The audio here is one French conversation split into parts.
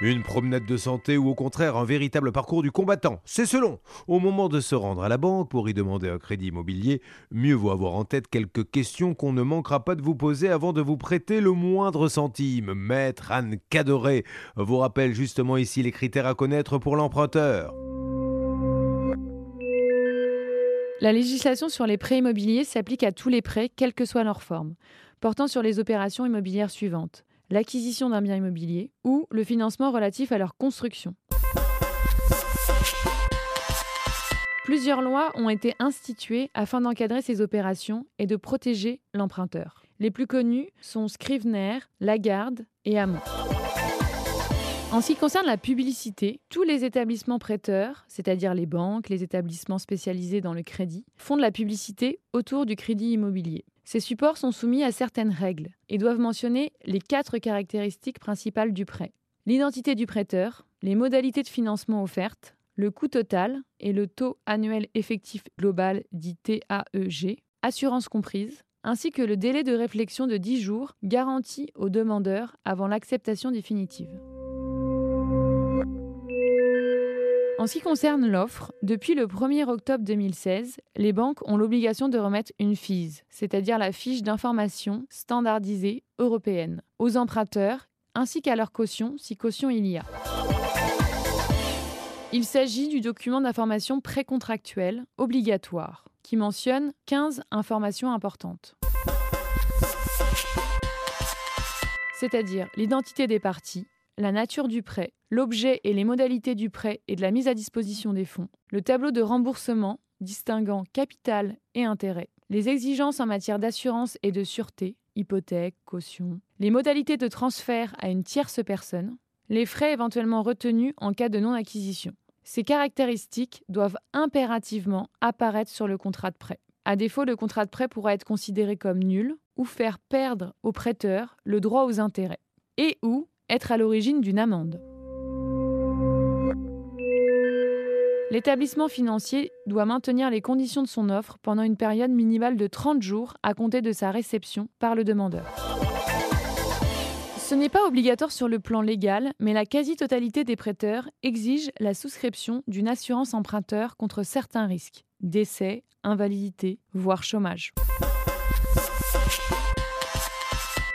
Une promenade de santé ou au contraire un véritable parcours du combattant, c'est selon. Au moment de se rendre à la banque pour y demander un crédit immobilier, mieux vaut avoir en tête quelques questions qu'on ne manquera pas de vous poser avant de vous prêter le moindre centime. Maître Anne Cadoré vous rappelle justement ici les critères à connaître pour l'emprunteur. La législation sur les prêts immobiliers s'applique à tous les prêts, quelle que soit leur forme, portant sur les opérations immobilières suivantes l'acquisition d'un bien immobilier ou le financement relatif à leur construction. Plusieurs lois ont été instituées afin d'encadrer ces opérations et de protéger l'emprunteur. Les plus connues sont Scrivener, Lagarde et Hamon. En ce qui concerne la publicité, tous les établissements prêteurs, c'est-à-dire les banques, les établissements spécialisés dans le crédit, font de la publicité autour du crédit immobilier. Ces supports sont soumis à certaines règles et doivent mentionner les quatre caractéristiques principales du prêt. L'identité du prêteur, les modalités de financement offertes, le coût total et le taux annuel effectif global dit TAEG, assurance comprise, ainsi que le délai de réflexion de 10 jours garanti au demandeur avant l'acceptation définitive. En ce qui concerne l'offre, depuis le 1er octobre 2016, les banques ont l'obligation de remettre une FISE, c'est-à-dire la fiche d'information standardisée européenne, aux emprunteurs ainsi qu'à leur caution si caution il y a. Il s'agit du document d'information précontractuel obligatoire qui mentionne 15 informations importantes. C'est-à-dire l'identité des parties, la nature du prêt, l'objet et les modalités du prêt et de la mise à disposition des fonds, le tableau de remboursement distinguant capital et intérêt, les exigences en matière d'assurance et de sûreté, hypothèque, caution, les modalités de transfert à une tierce personne, les frais éventuellement retenus en cas de non-acquisition. Ces caractéristiques doivent impérativement apparaître sur le contrat de prêt. À défaut, le contrat de prêt pourra être considéré comme nul ou faire perdre au prêteur le droit aux intérêts et ou être à l'origine d'une amende. L'établissement financier doit maintenir les conditions de son offre pendant une période minimale de 30 jours à compter de sa réception par le demandeur. Ce n'est pas obligatoire sur le plan légal, mais la quasi-totalité des prêteurs exige la souscription d'une assurance emprunteur contre certains risques, décès, invalidité, voire chômage.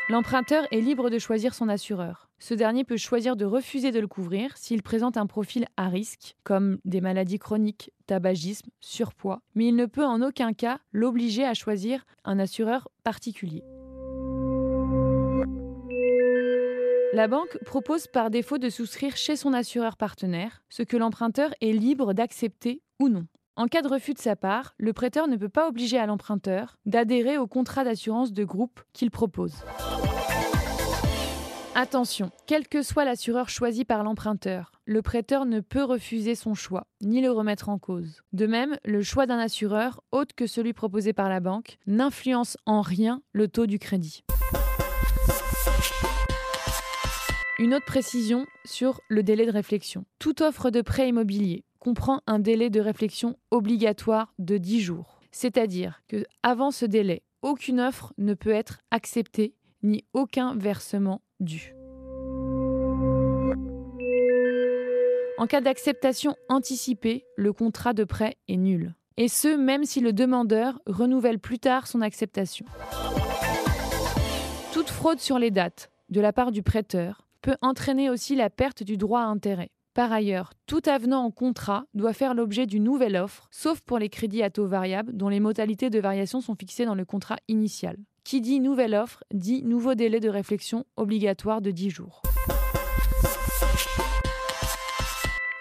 L'emprunteur est libre de choisir son assureur. Ce dernier peut choisir de refuser de le couvrir s'il présente un profil à risque, comme des maladies chroniques, tabagisme, surpoids, mais il ne peut en aucun cas l'obliger à choisir un assureur particulier. La banque propose par défaut de souscrire chez son assureur partenaire, ce que l'emprunteur est libre d'accepter ou non. En cas de refus de sa part, le prêteur ne peut pas obliger à l'emprunteur d'adhérer au contrat d'assurance de groupe qu'il propose. Attention, quel que soit l'assureur choisi par l'emprunteur, le prêteur ne peut refuser son choix, ni le remettre en cause. De même, le choix d'un assureur, autre que celui proposé par la banque, n'influence en rien le taux du crédit. Une autre précision sur le délai de réflexion. Toute offre de prêt immobilier comprend un délai de réflexion obligatoire de 10 jours. C'est-à-dire que avant ce délai, aucune offre ne peut être acceptée ni aucun versement En cas d'acceptation anticipée, le contrat de prêt est nul. Et ce, même si le demandeur renouvelle plus tard son acceptation. Toute fraude sur les dates, de la part du prêteur, peut entraîner aussi la perte du droit à intérêt. Par ailleurs, tout avenant en contrat doit faire l'objet d'une nouvelle offre, sauf pour les crédits à taux variable dont les modalités de variation sont fixées dans le contrat initial. Qui dit nouvelle offre dit nouveau délai de réflexion obligatoire de 10 jours.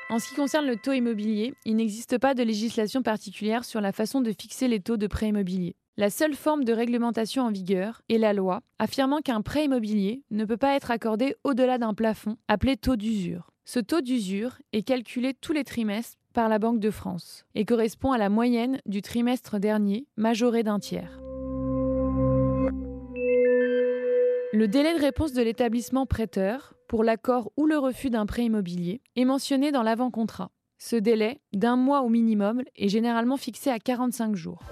En ce qui concerne le taux immobilier, il n'existe pas de législation particulière sur la façon de fixer les taux de prêt immobilier. La seule forme de réglementation en vigueur est la loi, affirmant qu'un prêt immobilier ne peut pas être accordé au-delà d'un plafond appelé taux d'usure. Ce taux d'usure est calculé tous les trimestres par la Banque de France et correspond à la moyenne du trimestre dernier, majoré d'un tiers. Le délai de réponse de l'établissement prêteur pour l'accord ou le refus d'un prêt immobilier est mentionné dans l'avant-contrat. Ce délai, d'un mois au minimum, est généralement fixé à 45 jours.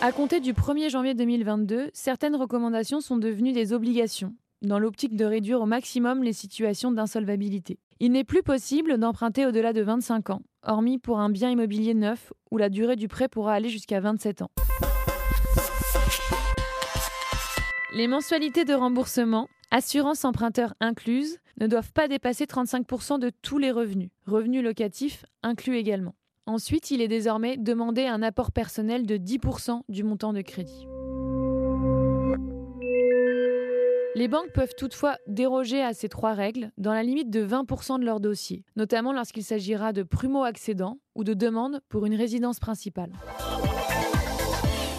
À compter du 1er janvier 2022, certaines recommandations sont devenues des obligations, dans l'optique de réduire au maximum les situations d'insolvabilité. Il n'est plus possible d'emprunter au-delà de 25 ans, hormis pour un bien immobilier neuf où la durée du prêt pourra aller jusqu'à 27 ans. Les mensualités de remboursement, assurance emprunteur incluse, ne doivent pas dépasser 35% de tous les revenus, revenus locatifs inclus également. Ensuite, il est désormais demandé un apport personnel de 10% du montant de crédit. Les banques peuvent toutefois déroger à ces trois règles dans la limite de 20% de leur dossier, notamment lorsqu'il s'agira de prumo-accédants ou de demandes pour une résidence principale.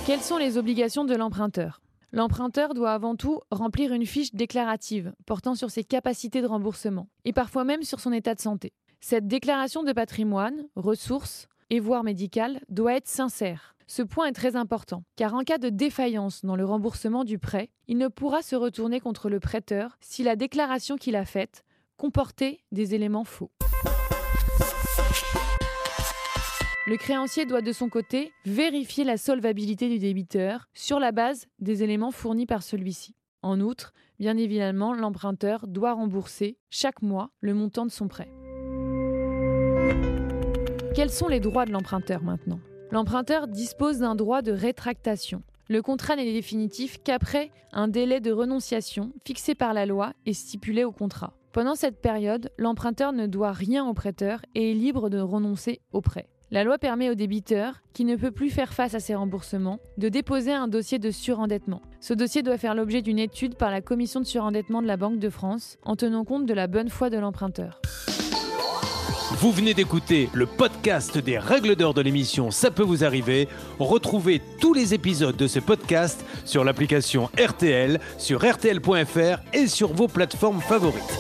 Quelles sont les obligations de l'emprunteur? L'emprunteur doit avant tout remplir une fiche déclarative portant sur ses capacités de remboursement et parfois même sur son état de santé. Cette déclaration de patrimoine, ressources et voire médicale doit être sincère. Ce point est très important, car en cas de défaillance dans le remboursement du prêt, il ne pourra se retourner contre le prêteur si la déclaration qu'il a faite comportait des éléments faux. Le créancier doit de son côté vérifier la solvabilité du débiteur sur la base des éléments fournis par celui-ci. En outre, bien évidemment, l'emprunteur doit rembourser chaque mois le montant de son prêt. Quels sont les droits de l'emprunteur maintenant? L'emprunteur dispose d'un droit de rétractation. Le contrat n'est définitif qu'après un délai de renonciation fixé par la loi et stipulé au contrat. Pendant cette période, l'emprunteur ne doit rien au prêteur et est libre de renoncer au prêt. La loi permet au débiteur, qui ne peut plus faire face à ses remboursements, de déposer un dossier de surendettement. Ce dossier doit faire l'objet d'une étude par la commission de surendettement de la Banque de France, en tenant compte de la bonne foi de l'emprunteur. Vous venez d'écouter le podcast des règles d'or de l'émission Ça peut vous arriver. Retrouvez tous les épisodes de ce podcast sur l'application RTL, sur rtl.fr et sur vos plateformes favorites.